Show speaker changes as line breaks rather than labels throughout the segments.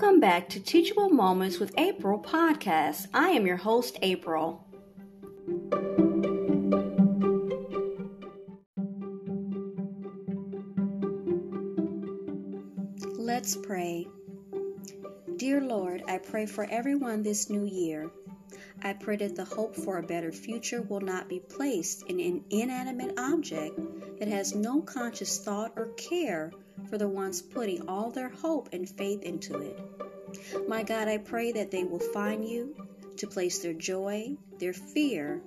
Welcome back to Teachable Moments with April podcast. I am your host, April. Let's pray. Dear Lord, I pray for everyone this new year. I pray that the hope for a better future will not be placed in an inanimate object that has no conscious thought or care for the ones putting all their hope and faith into it. My God, I pray that they will find you to place their joy, their fear,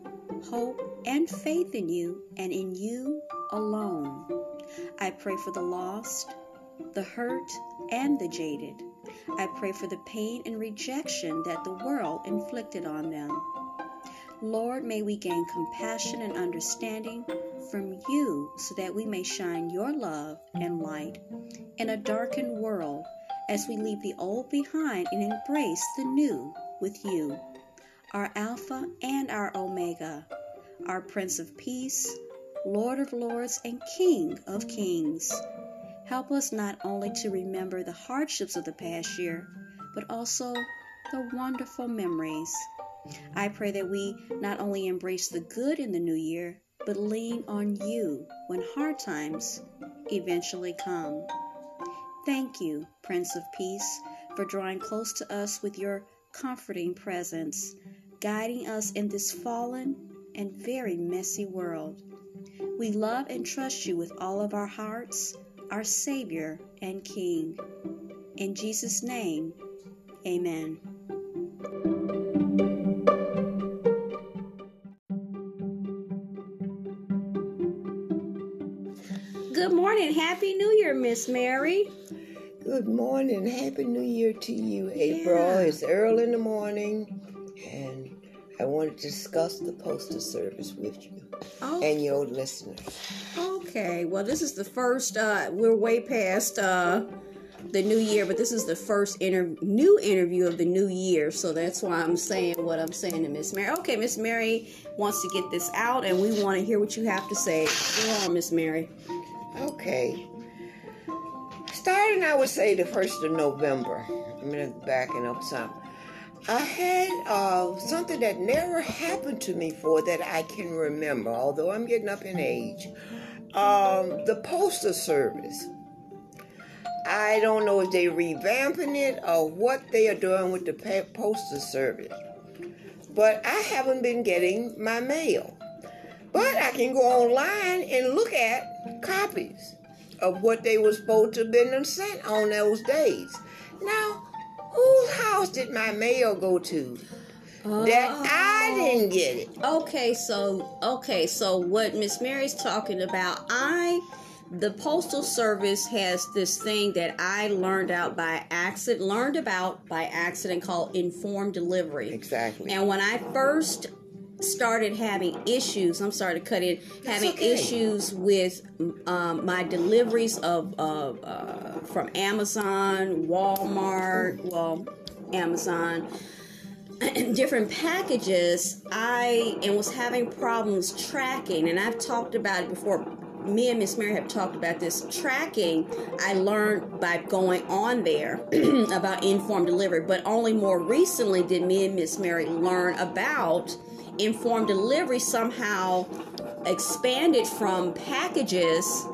hope, and faith in you and in you alone. I pray for the lost, the hurt, and the jaded. I pray for the pain and rejection that the world inflicted on them. Lord, may we gain compassion and understanding from you so that we may shine your love and light in a darkened world as we leave the old behind and embrace the new with you, our Alpha and our Omega, our Prince of Peace, Lord of Lords, and King of Kings. Help us not only to remember the hardships of the past year, but also the wonderful memories. I pray that we not only embrace the good in the new year, but lean on you when hard times eventually come. Thank you, Prince of Peace, for drawing close to us with your comforting presence, guiding us in this fallen and very messy world. We love and trust you with all of our hearts our Savior and King. In Jesus' name, amen. Year, Miss Mary.
Good morning. Happy New Year to you, April. Yeah. It's early in the morning, and I want to discuss the postal service with you oh. and your listeners.
Okay, well, this is the first. Uh, we're way past uh, the new year, but this is the first inter- new interview of the new year, so that's why I'm saying what I'm saying to Miss Mary. Okay, Miss Mary wants to get this out, and we want to hear what you have to say. Go on, Miss Mary.
Okay. Starting, I would say the first of November. I'm gonna backing up some. I had uh, something that never happened to me before that I can remember, although I'm getting up in age um, the postal service. I don't know if they're revamping it or what they are doing with the postal service. But I haven't been getting my mail. But I can go online and look at copies of what they were supposed to have been sent on those days. Now, whose house did my mail go to? that I oh. didn't get it.
Okay, so okay, so what Miss Mary's talking about, I the postal service has this thing that I learned out by accident, learned about by accident called informed delivery.
Exactly.
And when I first started having issues, I'm sorry to cut in, having okay. issues with um, my deliveries of uh, from Amazon, Walmart, well, Amazon different packages, I and was having problems tracking, and I've talked about it before. Me and Miss Mary have talked about this tracking. I learned by going on there about informed delivery, but only more recently did me and Miss Mary learn about informed delivery somehow expanded from packages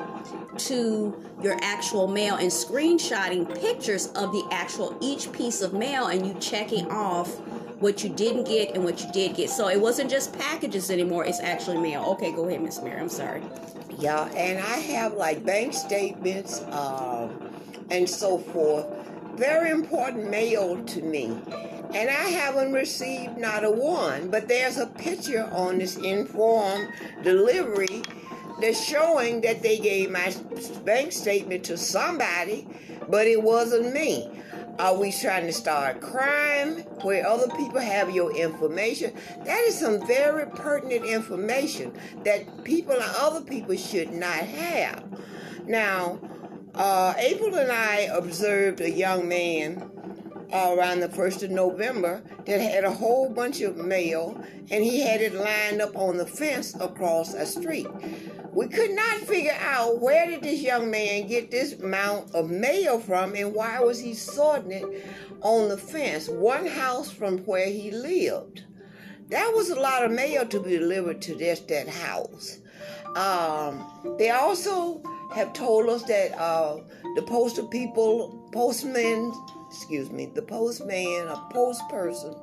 to your actual mail and screenshotting pictures of the actual each piece of mail and you checking off what you didn't get and what you did get. So it wasn't just packages anymore, it's actually mail. Okay, go ahead, Miss Mary. I'm sorry.
Yeah, and I have like bank statements uh, and so forth. Very important mail to me. And I haven't received not a one, but there's a picture on this informed delivery that's showing that they gave my bank statement to somebody, but it wasn't me. Are we trying to start crime where other people have your information? That is some very pertinent information that people and other people should not have. Now, uh, April and I observed a young man uh, around the 1st of November that had a whole bunch of mail and he had it lined up on the fence across a street. we could not figure out where did this young man get this amount of mail from and why was he sorting it on the fence, one house from where he lived. That was a lot of mail to be delivered to just that house. Um, they also have told us that uh, the postal people, postmen, excuse me, the postman or post person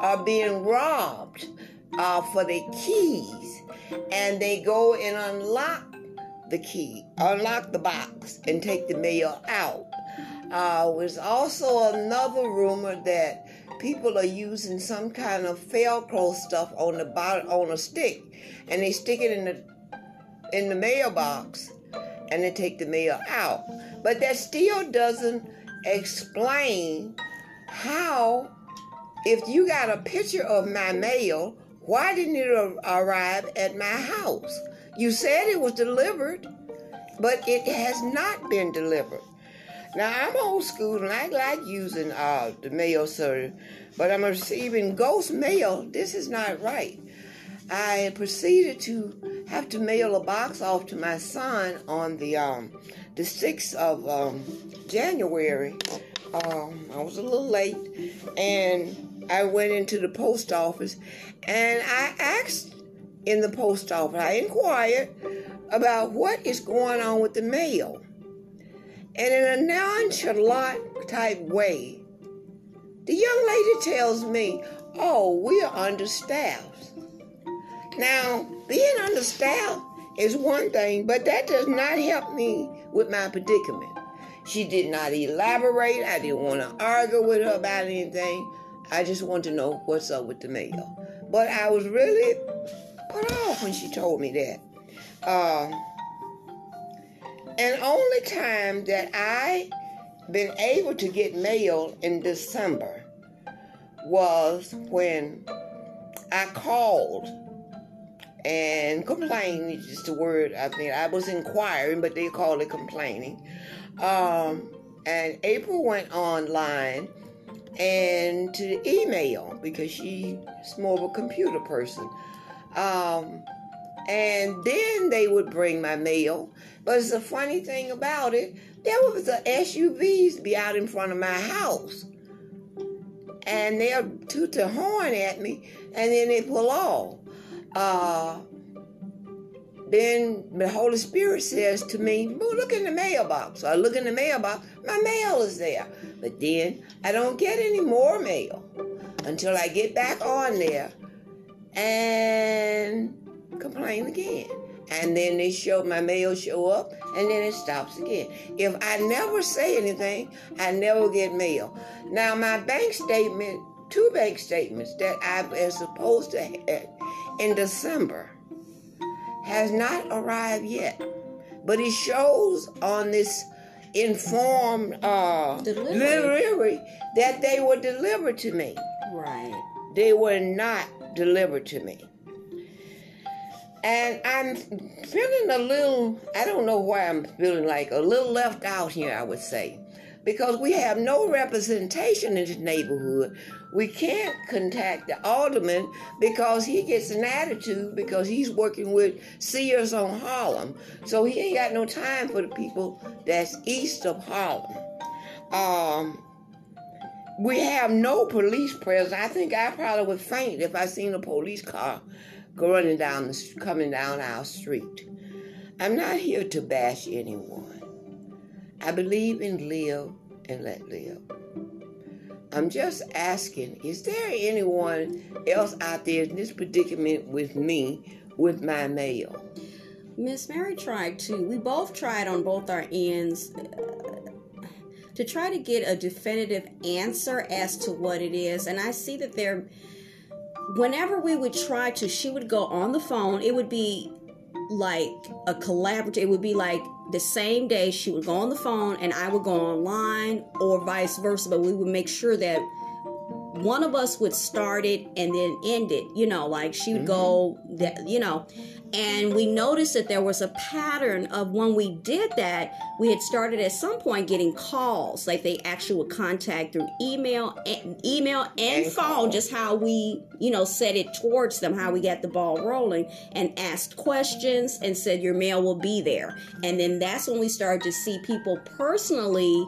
are being robbed uh, for their keys, and they go and unlock the key, unlock the box, and take the mail out. Uh, there's also another rumor that people are using some kind of Velcro stuff on the bottom on a stick, and they stick it in the in the mailbox, and they take the mail out. But that still doesn't explain how, if you got a picture of my mail, why didn't it arrive at my house? You said it was delivered, but it has not been delivered. Now I'm old school and I like using uh, the mail service, but I'm receiving ghost mail. This is not right. I proceeded to have to mail a box off to my son on the um, the sixth of um, January. Um, I was a little late, and I went into the post office, and I asked in the post office. I inquired about what is going on with the mail, and in a nonchalant type way, the young lady tells me, "Oh, we are understaffed." Now, being understaffed is one thing, but that does not help me with my predicament. She did not elaborate. I didn't want to argue with her about anything. I just want to know what's up with the mail. But I was really put off when she told me that. Uh, and only time that I been able to get mail in December was when I called and complaining is just a word. I think. I was inquiring, but they call it complaining. Um, and April went online and to the email because she's more of a computer person. Um, and then they would bring my mail. But it's a funny thing about it, there was the SUVs be out in front of my house. And they'll toot the horn at me, and then they pull off uh, then the Holy Spirit says to me, well, look in the mailbox. So I look in the mailbox, my mail is there. But then I don't get any more mail until I get back on there and complain again. And then they show my mail show up and then it stops again. If I never say anything, I never get mail. Now my bank statement, two bank statements that I am supposed to have in December has not arrived yet. But it shows on this informed uh, delivery. delivery that they were delivered to me.
Right.
They were not delivered to me. And I'm feeling a little, I don't know why I'm feeling like a little left out here, I would say because we have no representation in this neighborhood. We can't contact the alderman because he gets an attitude because he's working with Sears on Harlem. So he ain't got no time for the people that's east of Harlem. Um, we have no police presence. I think I probably would faint if I seen a police car running down the coming down our street. I'm not here to bash anyone. I believe in live and let live. I'm just asking, is there anyone else out there in this predicament with me with my mail?
Miss Mary tried to. We both tried on both our ends uh, to try to get a definitive answer as to what it is. And I see that there, whenever we would try to, she would go on the phone. It would be like a collaborative. It would be like the same day she would go on the phone and I would go online or vice versa, but we would make sure that one of us would start it and then end it. You know, like she would mm-hmm. go, you know, and we noticed that there was a pattern of when we did that, we had started at some point getting calls, like they actually would contact through email, and, email and, and phone, call. just how we, you know, set it towards them, how we got the ball rolling, and asked questions and said your mail will be there. And then that's when we started to see people personally.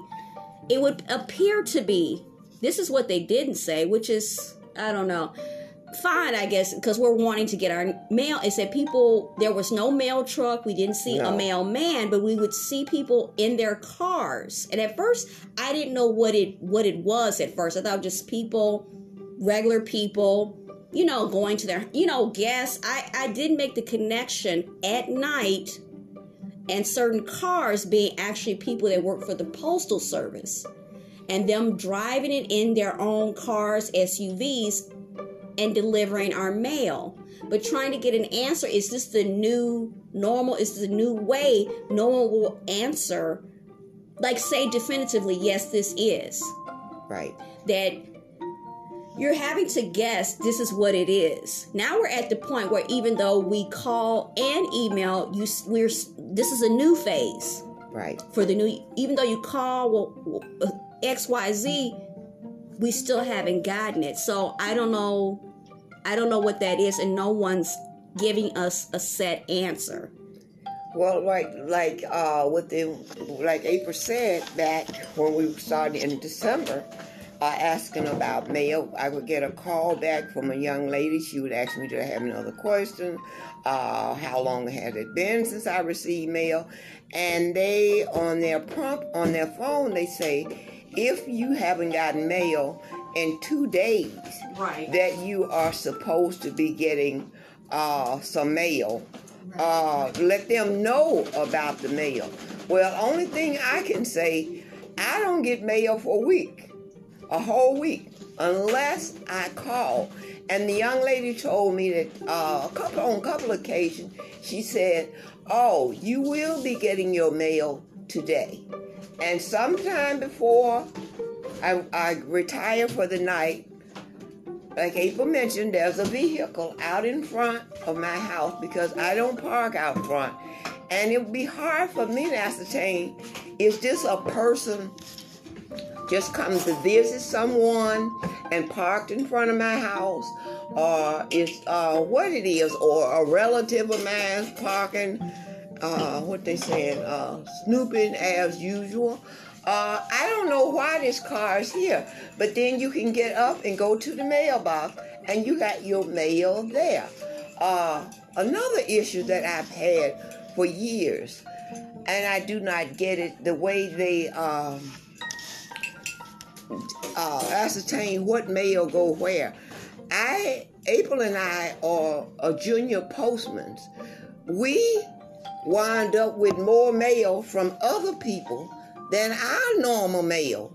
It would appear to be. This is what they didn't say, which is I don't know fine, I guess, because we're wanting to get our mail. It said people, there was no mail truck. We didn't see no. a mailman, but we would see people in their cars. And at first, I didn't know what it what it was. At first, I thought just people, regular people, you know, going to their, you know, guests. I I didn't make the connection at night, and certain cars being actually people that work for the postal service. And them driving it in their own cars, SUVs, and delivering our mail. But trying to get an answer is this the new normal? Is the new way? No one will answer, like say definitively, yes, this is.
Right.
That you're having to guess this is what it is. Now we're at the point where even though we call and email, you we're this is a new phase.
Right.
For the new, even though you call well, uh, X Y Z, we still haven't gotten it. So I don't know I don't know what that is, and no one's giving us a set answer.
Well, like like uh, with the like April said back when we started in December, uh, asking about mail, I would get a call back from a young lady. She would ask me, "Do I have another question? Uh, how long had it been since I received mail?" And they on their prompt on their phone they say, "If you haven't gotten mail." in two days
right.
that you are supposed to be getting uh, some mail. Uh, let them know about the mail. Well, only thing I can say, I don't get mail for a week, a whole week, unless I call. And the young lady told me that uh, a couple on a couple occasions, she said, "Oh, you will be getting your mail today." And sometime before I, I retire for the night. Like April mentioned, there's a vehicle out in front of my house because I don't park out front. And it would be hard for me to ascertain is this a person just come to visit someone and parked in front of my house, or is uh, what it is, or a relative of mine parking, uh, what they saying, uh, snooping as usual. Uh, I don't know why this car is here, but then you can get up and go to the mailbox and you got your mail there. Uh, another issue that I've had for years, and I do not get it the way they um, uh, ascertain what mail go where. I, April and I are a junior postmen. We wind up with more mail from other people than our normal mail.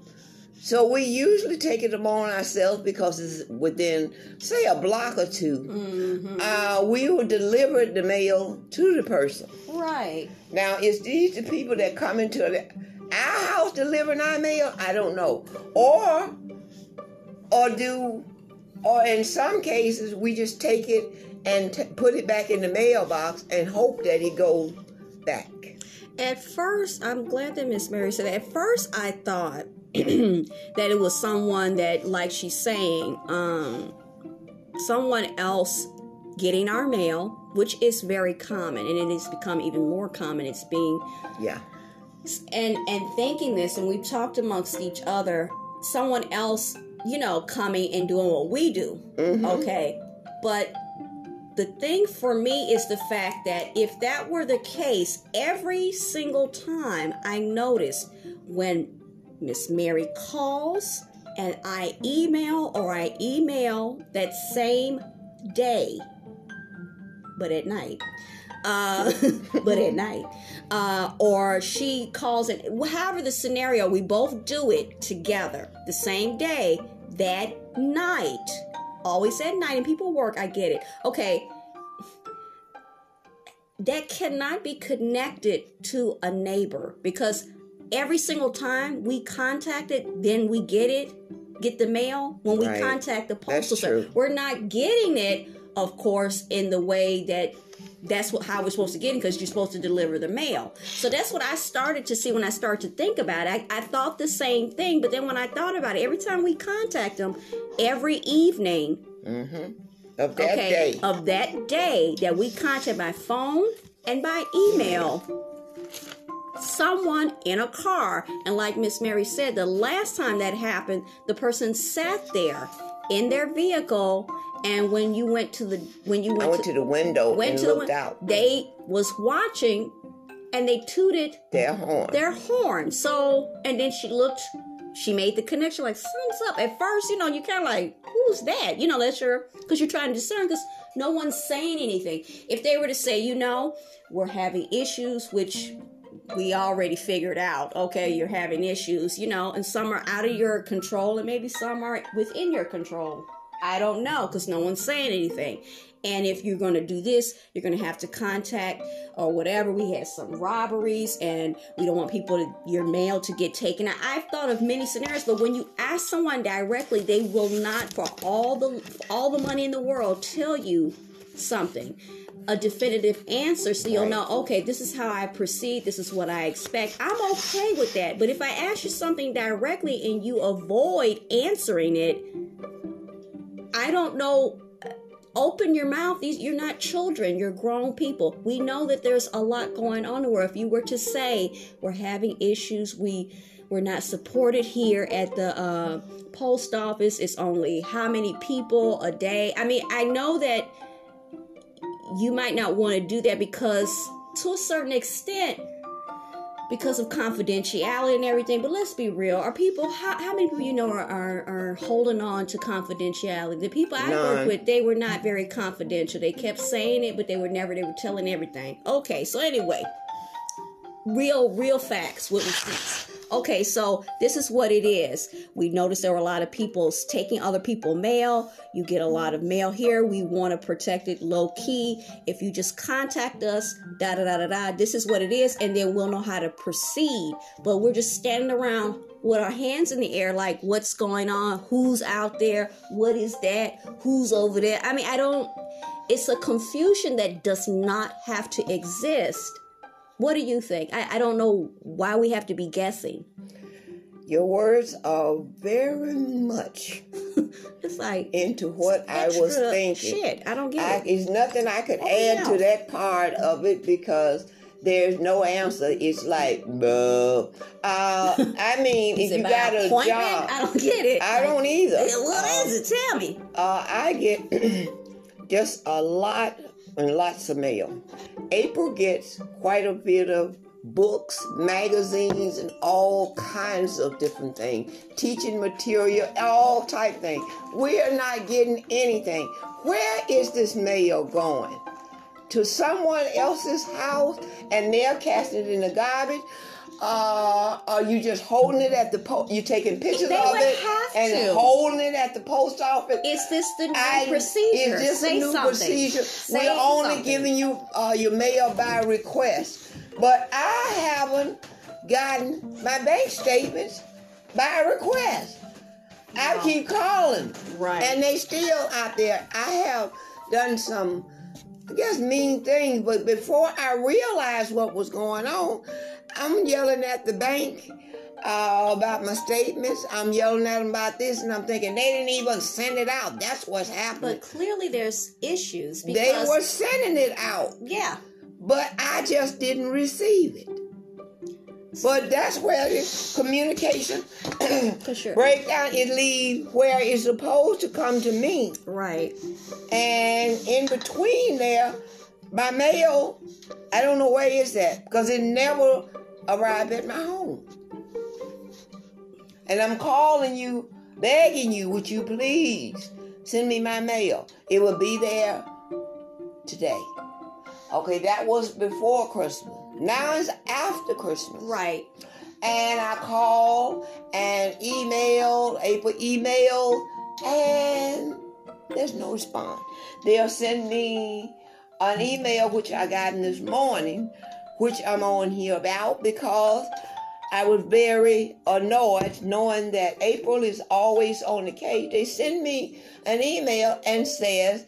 So we usually take it upon ourselves because it's within, say, a block or 2 mm-hmm. uh, we will deliver the mail to the person.
Right.
Now, is these the people that come into the, our house delivering our mail? I don't know. Or, or do, or in some cases, we just take it and t- put it back in the mailbox and hope that it goes back.
At first, I'm glad that Miss Mary said that. At first, I thought that it was someone that, like she's saying, um, someone else getting our mail, which is very common, and it has become even more common. It's being
yeah,
and and thinking this, and we've talked amongst each other. Someone else, you know, coming and doing what we do. Mm-hmm. Okay, but the thing for me is the fact that if that were the case, every single time I notice when Miss Mary calls and I email or I email that same day, but at night. Uh, but at night. Uh, or she calls it, however the scenario, we both do it together the same day, that night always at night and people work, I get it. Okay, that cannot be connected to a neighbor because every single time we contact it, then we get it. get the mail when we
Right.
contact the postal service. We're not getting it, of course, in the way that that's what how we're supposed to get it because you're supposed to deliver the mail. So that's what I started to see when I started to think about it. I, I thought the same thing, but then when I thought about it, every time we contact them, every evening mm-hmm.
Of that
okay,
day.
of that day that we contact by phone and by email someone in a car and like miss mary said the last time that happened the person sat there in their vehicle and when you went to the when you went,
went to the window
went
and
to
looked
win-
out
they was watching and they tooted
their horn.
their horn. So, and then she looked, she made the connection like, something's up. At first, you know, you kind of like, who's that? You know, that's your, because you're trying to discern, because no one's saying anything. If they were to say, you know, we're having issues, which we already figured out, okay, you're having issues, you know, and some are out of your control and maybe some are within your control. I don't know because no one's saying anything. And if you're going to do this, you're going to have to contact or whatever. We had some robberies, and we don't want people to your mail to get taken. Now, I've thought of many scenarios, but when you ask someone directly, they will not, for all the all the money in the world, tell you something, a definitive answer, so you'll know. Okay, this is how I proceed. This is what I expect. I'm okay with that. But if I ask you something directly and you avoid answering it, I don't know. Open your mouth. You're not children. You're grown people. We know that there's a lot going on. Where if you were to say we're having issues, we we're not supported here at the uh, post office. It's only how many people a day. I mean, I know that you might not want to do that because to a certain extent because of confidentiality and everything. But let's be real: are people? How, how many people you know are, are are holding on to confidentiality? The people I work with, they were not very confidential. They kept saying it, but they were never. They were telling everything. Okay, so anyway, real real facts with receipts. Okay, so this is what it is. We noticed there were a lot of people taking other people mail. You get a lot of mail here. We want to protect it low key. If you just contact us, da da da da da, this is what it is, and then we'll know how to proceed. But we're just standing around with our hands in the air, like what's going on, who's out there, what is that, who's over there. I mean, I don't. It's a confusion that does not have to exist. What do you think? I, I don't know why we have to be guessing.
Your words are very much
It's like
into what I was thinking.
Shit, I don't
I,
get it.
it's nothing I could
Oh,
add
yeah.
to that part of it because there's no answer. It's like. Uh, I mean, if you got a job,
I don't get it.
I don't either.
What
Uh,
is it? Tell me.
Uh, I get just a lot and lots of mail. April gets quite a bit of books, magazines, and all kinds of different things. Teaching material, all type things. We are not getting anything. Where is this mail going? To someone else's house and they're casting it in the garbage? Uh, are you just holding it at the post? You taking pictures
They
of it and
to.
holding it at the post office?
Is this the new
I-
procedure?
It's just
Say
a new
something.
procedure.
Say
We're only
something.
giving you uh, your mail by request, but I haven't gotten my bank statements by request. I keep calling,
Right.
and they still out there. I have done some, I guess, mean things, but before I realized what was going on, I'm yelling at the bank uh, about my statements. I'm yelling at them about this, and I'm thinking they didn't even send it out. That's what's happening.
But clearly, there's issues because
They were sending it out,
yeah.
but I just didn't receive it. But that's where the communication
sure.
breakdown it leave where it's supposed to come to me.
Right.
And in between there, my mail, I don't know where it's at because it never arrived at my home. And I'm calling you, begging you, would you please send me my mail? It will be there today. Okay, that was before Christmas. Now it's after Christmas.
Right.
And I called and emailed, April emailed, and there's no response. They'll send me an email, which I got in this morning, which I'm on here about because I was very annoyed knowing that April is always on the case. They send me an email and says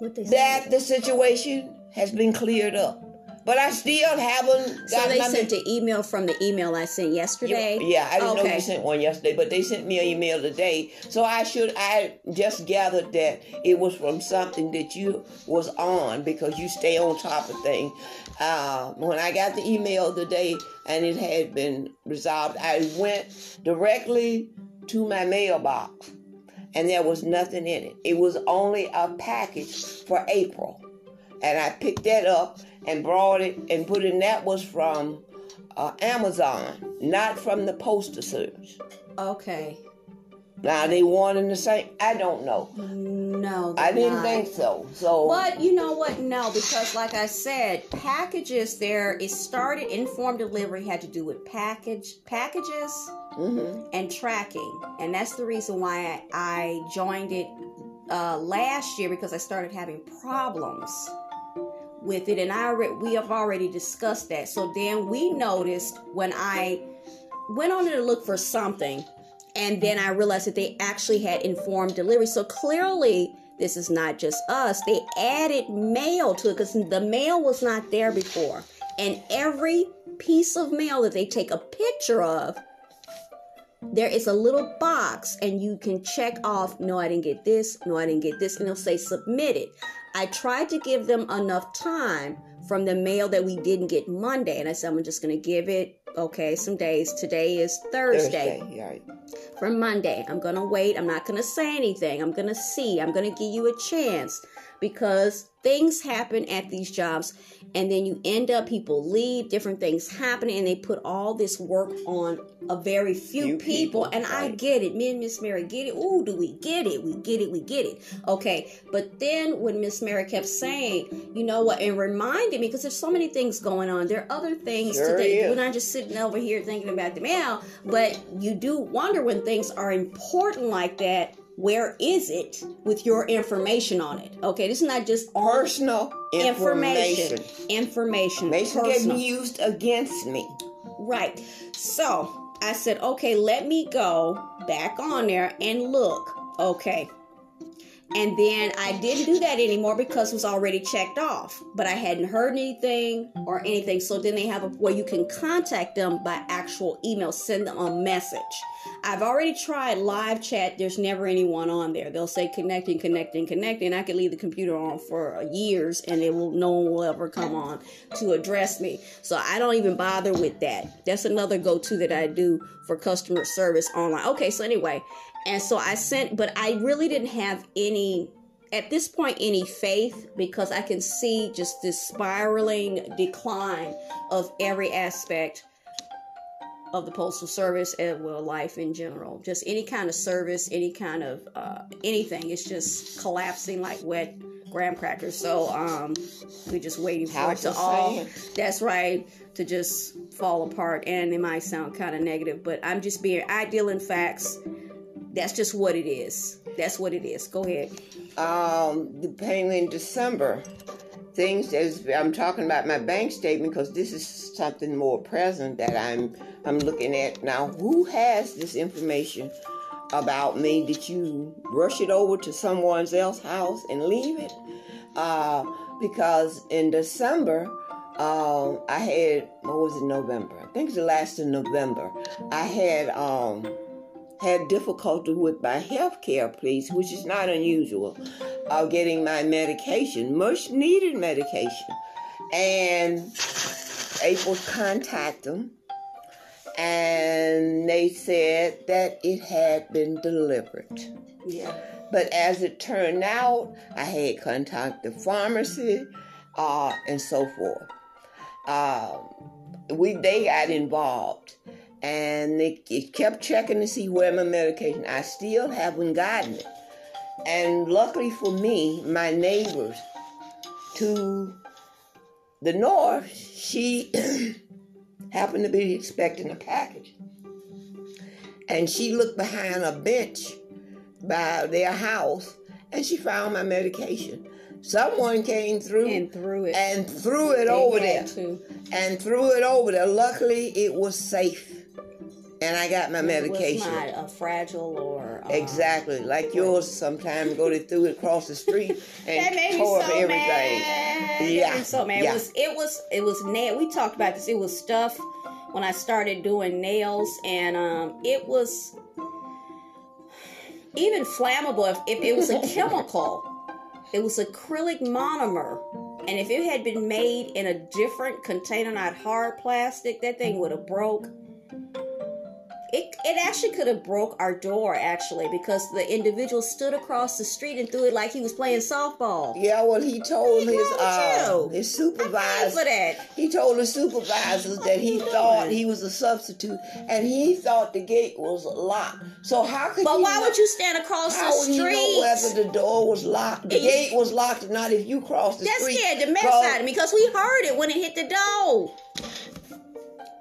that the situation has been cleared up. But I still haven't
So they sent an email from the email I sent yesterday.
Yeah, I didn't okay. know you sent one yesterday, but they sent me an email today. So I should I just gathered that it was from something that you was on because you stay on top of things. Uh, when I got the email today and it had been resolved, I went directly to my mailbox and there was nothing in it. It was only a package for April. And I picked that up and brought it and put it in. That was from uh, Amazon, not from the postal service.
Okay.
Now they in the same. I don't know.
No,
I didn't not. think so. So,
but you know what? No, because like I said, packages there. It started informed delivery had to do with package packages mm-hmm. and tracking, and that's the reason why I, I joined it uh, last year because I started having problems with it, and I re- we have already discussed that. So then we noticed when I went on to look for something, and then I realized that they actually had informed delivery. So clearly, this is not just us. They added mail to it because the mail was not there before, and every piece of mail that they take a picture of there is a little box and you can check off no i didn't get this no i didn't get this and it'll say submitted I tried to give them enough time from the mail that we didn't get Monday. And I said, I'm just going to give it, okay, some days. Today is Thursday.
Thursday right.
For Monday. I'm going to wait. I'm not going to say anything. I'm going to see. I'm going to give you a chance because things happen at these jobs and then you end up people leave different things happen and they put all this work on a very few, few people, people, and right. i get it. Me and miss mary get it. Oh do we get it? We get it. We get it. Okay. But then when miss mary kept saying you know what? and reminded me because there's so many things going on. There are other things
sure
today. We're not just sitting over here thinking about the mail but you do wonder when things are important like that where is it with your information on it? Okay, this is not just
personal information.
Information.
Information getting used against me.
Right. So I said, okay, let me go back on there and look. Okay, and then I didn't do that anymore because it was already checked off. But I hadn't heard anything or anything. So then they have a where you can contact them by actual email, send them a message. I've already tried live chat. There's never anyone on there. They'll say connecting, connecting, connecting. I could leave the computer on for years and it will no one will ever come on to address me. So I don't even bother with that. That's another go-to that I do for customer service online. Okay, so anyway, and so I sent, but I really didn't have any, at this point, any faith because I can see just this spiraling decline of every aspect of the postal service and well life in general. Just any kind of service any kind of uh, anything. It's just collapsing like wet graham crackers. So um we're just waiting for it to all that's right to just fall apart. And it might sound kind of negative but i'm just being i deal in facts that's just what it is. That's what it is. Go ahead.
Um, the payment in December, things as I'm talking about my bank statement because this is something more present that I'm I'm looking at now. Who has this information about me? Did you rush it over to someone else's house and leave it? Uh, because in December, um, I had what was it November? I think it's the last of November. I had um had difficulty with my health care, please, which is not unusual, uh, getting my medication, much needed medication. And April contacted them, and they said that it had been delivered.
Yeah.
But as it turned out, I had contacted the pharmacy uh, and so forth. Uh, we they got involved and they kept checking to see where my medication. I still haven't gotten it. And luckily for me, my neighbors to the north, she happened to be expecting a package. And she looked behind a bench by their house and she found my medication. someone came through
and threw it
and threw it
They
over there
to.
and threw it over there. Luckily, it was safe, and I got my
It
medication.
was not a fragile or uh,
Exactly, like yours. Sometimes go threw it across the street and
That made me
tore
so
up everything.
mad.
Yeah,
so mad.
yeah.
It was it was it was nail. We talked about this. It was stuff when I started doing nails, and um, it was even flammable. If, if it was a chemical, it was acrylic monomer, and if it had been made in a different container, not hard plastic, that thing would have broke. It, it actually could have broke our door actually because the individual stood across the street and threw it like he was playing softball.
Yeah, well, he told his uh, his supervisor
that.
He told the supervisors that he
you
thought he was a substitute, and he thought the gate was locked. So how could
But why
know,
would you stand across the street?
How would he know whether the door was locked? The gate was locked or not? If you crossed the
That
street, That
scared the mess out of me because we heard it when it hit the door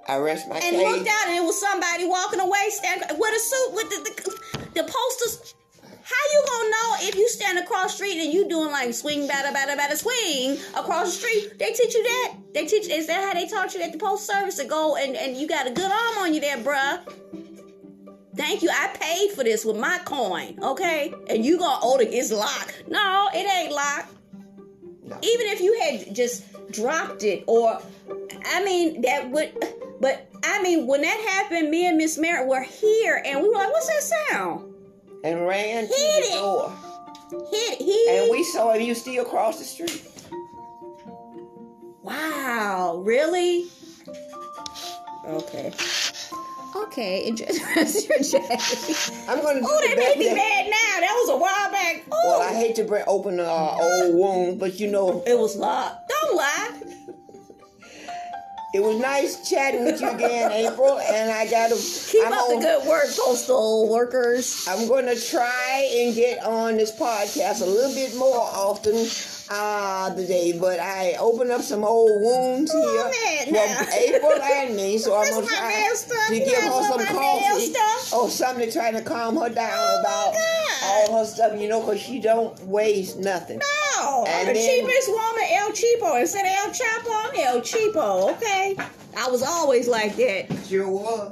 I rest my
and
case.
looked out and it was somebody walking away stand with a suit with the the, the posters. How you gonna know if you stand across the street and you doing like swing batter batter batter swing across the street? They teach you that. They teach. Is that how they taught you at the post service to go and and you got a good arm on you there, bruh? Thank you. I paid for this with my coin, okay? And you gonna oh it's locked? No, it ain't locked.
No.
Even if you had just dropped it, or I mean that would. But I mean, when that happened, me and Miss Merritt were here, and we were like, "What's that sound?"
and ran
Hit to
the
it.
door,
Hit he.
and we saw him. You still across the street.
Wow, really? Okay. Okay, enjoy the rest of your day.
I'm going to do
Oh, that made me
that-
mad now. That was a while back. Oh,
Well, I hate to break open an uh, old wound, but you know,
it was locked.
It was nice chatting with you again, April. And I got to
Keep
I'm
up the good work, postal workers.
I'm going to try and get on this podcast a little bit more often uh, today, but I opened up some old wounds here
man, now.
April and me, so I'm going to try to give her some coffee or something trying to calm her down
Oh,
about. All her stuff, you know, because she don't waste nothing.
No, I'm
And
the
then-
cheapest woman, El Cheapo. Instead of El Chapo, I'm El Cheapo, okay? I was always like that.
Sure was.